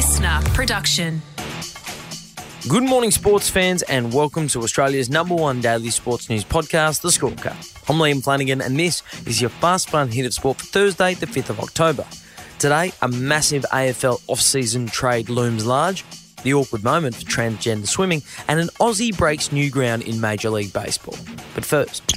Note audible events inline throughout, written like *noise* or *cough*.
listener production. Good morning, sports fans, and welcome to Australia's number one daily sports news podcast, The Scorecard. I'm Liam Flanagan, and this is your fast fun hit of sport for Thursday, the 5th of October. Today, a massive AFL off-season trade looms large, the awkward moment for transgender swimming, and an Aussie breaks new ground in Major League Baseball. But first,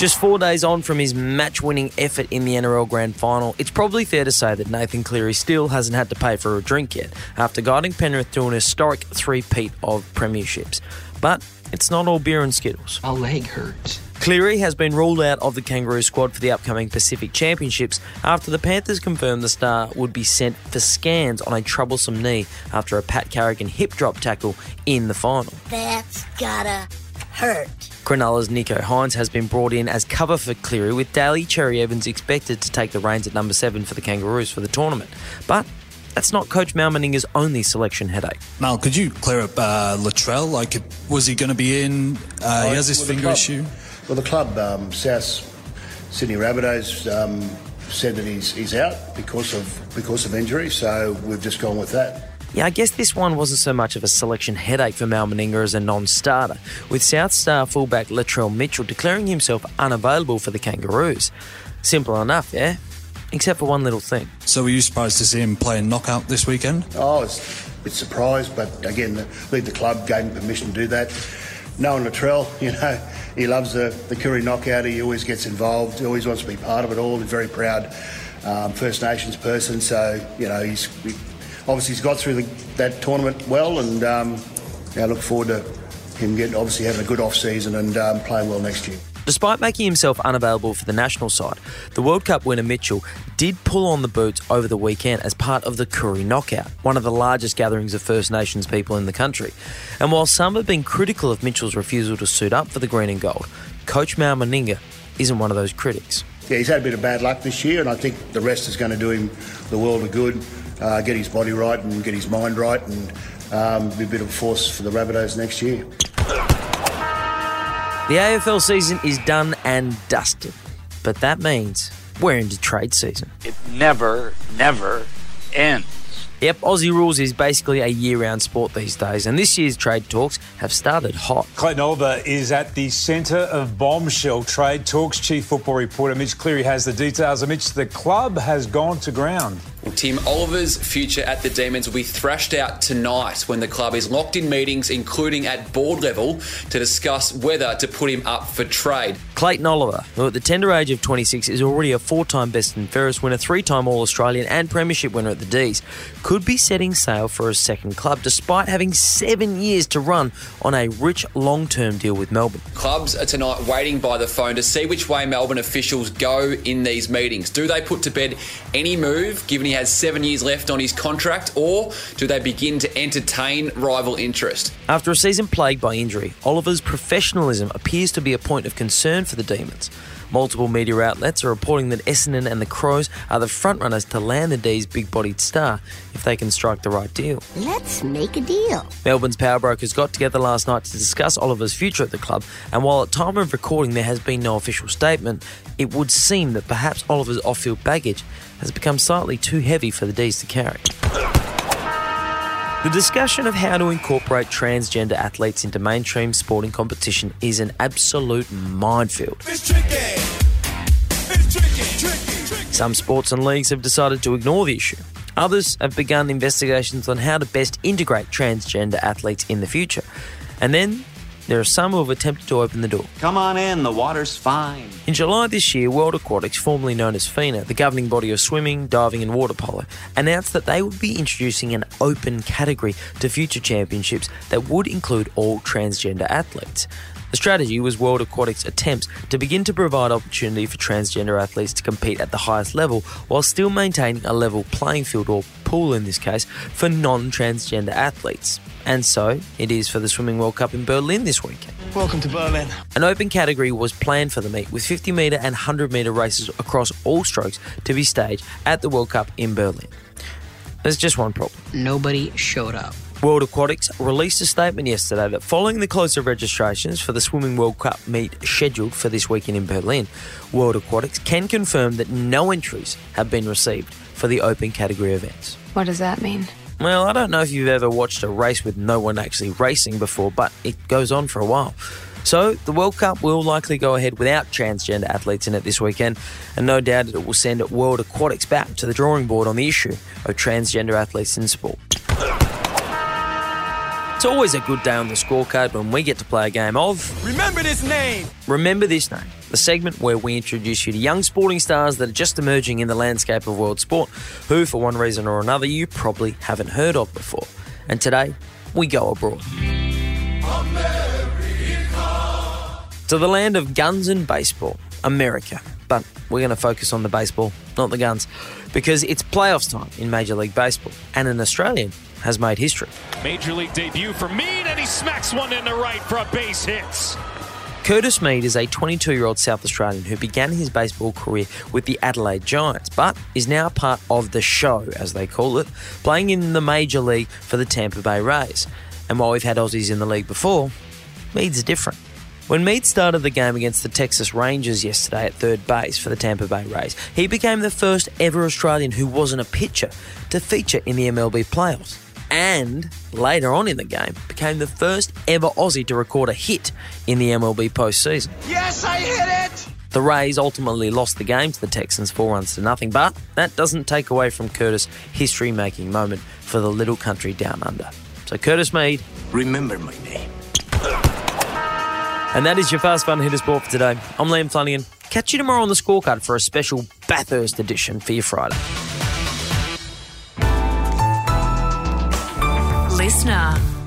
Just four days on from his match winning effort in the NRL Grand Final, it's probably fair to say that Nathan Cleary still hasn't had to pay for a drink yet after guiding Penrith to an historic three-peat of premierships. But it's not all beer and skittles. My leg hurts. Cleary has been ruled out of the Kangaroo squad for the upcoming Pacific Championships after the Panthers confirmed the star would be sent for scans on a troublesome knee after a Pat Carrigan hip drop tackle in the final. That's gotta hurt. Cronulla's Nicho Hynes has been brought in as cover for Cleary, with Daly Cherry Evans expected to take the reins at number seven for the Kangaroos for the tournament. But that's not Coach Mal Meninga's only selection headache. Mal, could you clear up uh, Latrell? Like, was he going to be in? Uh, he has this Well, finger club- issue. Well, the club, um, South Sydney Rabbitohs, um, said that he's, he's out because of because of injury. So we've just gone with that. Yeah, I guess this one wasn't so much of a selection headache for Mal Meninga as a non-starter, with South Star fullback Latrell Mitchell declaring himself unavailable for the Kangaroos. Simple enough, yeah? Except for one little thing. So, were you surprised to see him play a knockout this weekend? Oh, it's a bit surprised, but again, the, lead the club gave him permission to do that. Knowing Latrell, *laughs* you know, he loves the, the Koori knockout. He always gets involved. He always wants to be part of it all. He's very proud um, First Nations person. So, you know, he's he, obviously he's got through the, that tournament well, and um, I look forward to him getting obviously having a good off season and um, playing well next year. Despite making himself unavailable for the national side, the World Cup winner Mitchell did pull on the boots over the weekend as part of the Koori Knockout, one of the largest gatherings of First Nations people in the country. And while some have been critical of Mitchell's refusal to suit up for the green and gold, Coach Mal Meninga isn't one of those critics. Yeah, he's had a bit of bad luck this year, and I think the rest is going to do him the world of good. Uh, get his body right and get his mind right, and um, be a bit of a force for the Rabbitohs next year. The AFL season is done and dusted, but that means we're into trade season. It never, never ends. Yep, Aussie rules is basically a year round sport these days, and this year's trade talks have started hot. Clayton Oliver is at the centre of bombshell trade talks. Chief football reporter Mitch Cleary has the details. And Mitch, the club has gone to ground. Tim Oliver's future at the Demons will be thrashed out tonight when the club is locked in meetings, including at board level, to discuss whether to put him up for trade. Clayton Oliver, who at the tender age of 26 is already a four time Best and Fairest winner, three time All Australian, and Premiership winner at the D's, could be setting sail for a second club despite having seven years to run on a rich long term deal with Melbourne. Clubs are tonight waiting by the phone to see which way Melbourne officials go in these meetings. Do they put to bed any move, given he has seven years left on his contract, or do they begin to entertain rival interest? After a season plagued by injury, Oliver's professionalism appears to be a point of concern for the Demons. Multiple media outlets are reporting that Essendon and the Crows are the frontrunners to land the D's big bodied star if they can strike the right deal. Let's make a deal. Melbourne's power brokers got together last night to discuss Oliver's future at the club, and while at time of recording there has been no official statement, it would seem that perhaps Oliver's off-field baggage has become slightly too heavy for the D's to carry. The discussion of how to incorporate transgender athletes into mainstream sporting competition is an absolute minefield. Some sports and leagues have decided to ignore the issue. Others have begun investigations on how to best integrate transgender athletes in the future. And then there are some who have attempted to open the door. Come on in, the water's fine. In July this year, World Aquatics, formerly known as FINA, the governing body of swimming, diving, and water polo, announced that they would be introducing an open category to future championships that would include all transgender athletes. The strategy was World Aquatics' attempts to begin to provide opportunity for transgender athletes to compete at the highest level while still maintaining a level playing field, or pool in this case, for non transgender athletes. And so it is for the Swimming World Cup in Berlin this weekend. Welcome to Berlin. An open category was planned for the meet, with 50 metre and 100 metre races across all strokes to be staged at the World Cup in Berlin. There's just one problem. Nobody showed up. World Aquatics released a statement yesterday that following the close of registrations for the Swimming World Cup meet scheduled for this weekend in Berlin, World Aquatics can confirm that no entries have been received for the open category events. What does that mean? Well, I don't know if you've ever watched a race with no one actually racing before, but it goes on for a while. So, the World Cup will likely go ahead without transgender athletes in it this weekend, and no doubt it will send World Aquatics back to the drawing board on the issue of transgender athletes in sport. It's always a good day on the scorecard when we get to play a game of Remember this name. Remember This Name, the segment where we introduce you to young sporting stars that are just emerging in the landscape of world sport, who, for one reason or another, you probably haven't heard of before. And today, we go abroad. To the land of guns and baseball, America. We're going to focus on the baseball, not the guns, because it's playoffs time in Major League Baseball, and an Australian has made history. Major League debut for Mead, and he smacks one into right for a base hit. Curtis Mead is a 22 year old South Australian who began his baseball career with the Adelaide Giants, but is now part of the show, as they call it, playing in the Major League for the Tampa Bay Rays. And while we've had Aussies in the league before, Mead's are different. When Mead started the game against the Texas Rangers yesterday at third base for the Tampa Bay Rays, he became the first ever Australian who wasn't a pitcher to feature in the MLB playoffs and later on in the game became the first ever Aussie to record a hit in the MLB postseason. Yes, I hit it. The Rays ultimately lost the game to the Texans four runs to nothing, but that doesn't take away from Curtis' history making moment for the little country down under. So, Curtis Mead, Remember my name. And that is your Fast Fun Hitter Sport for today. I'm Liam Flanagan. Catch you tomorrow on the scorecard for a special Bathurst edition for your Friday. Listener.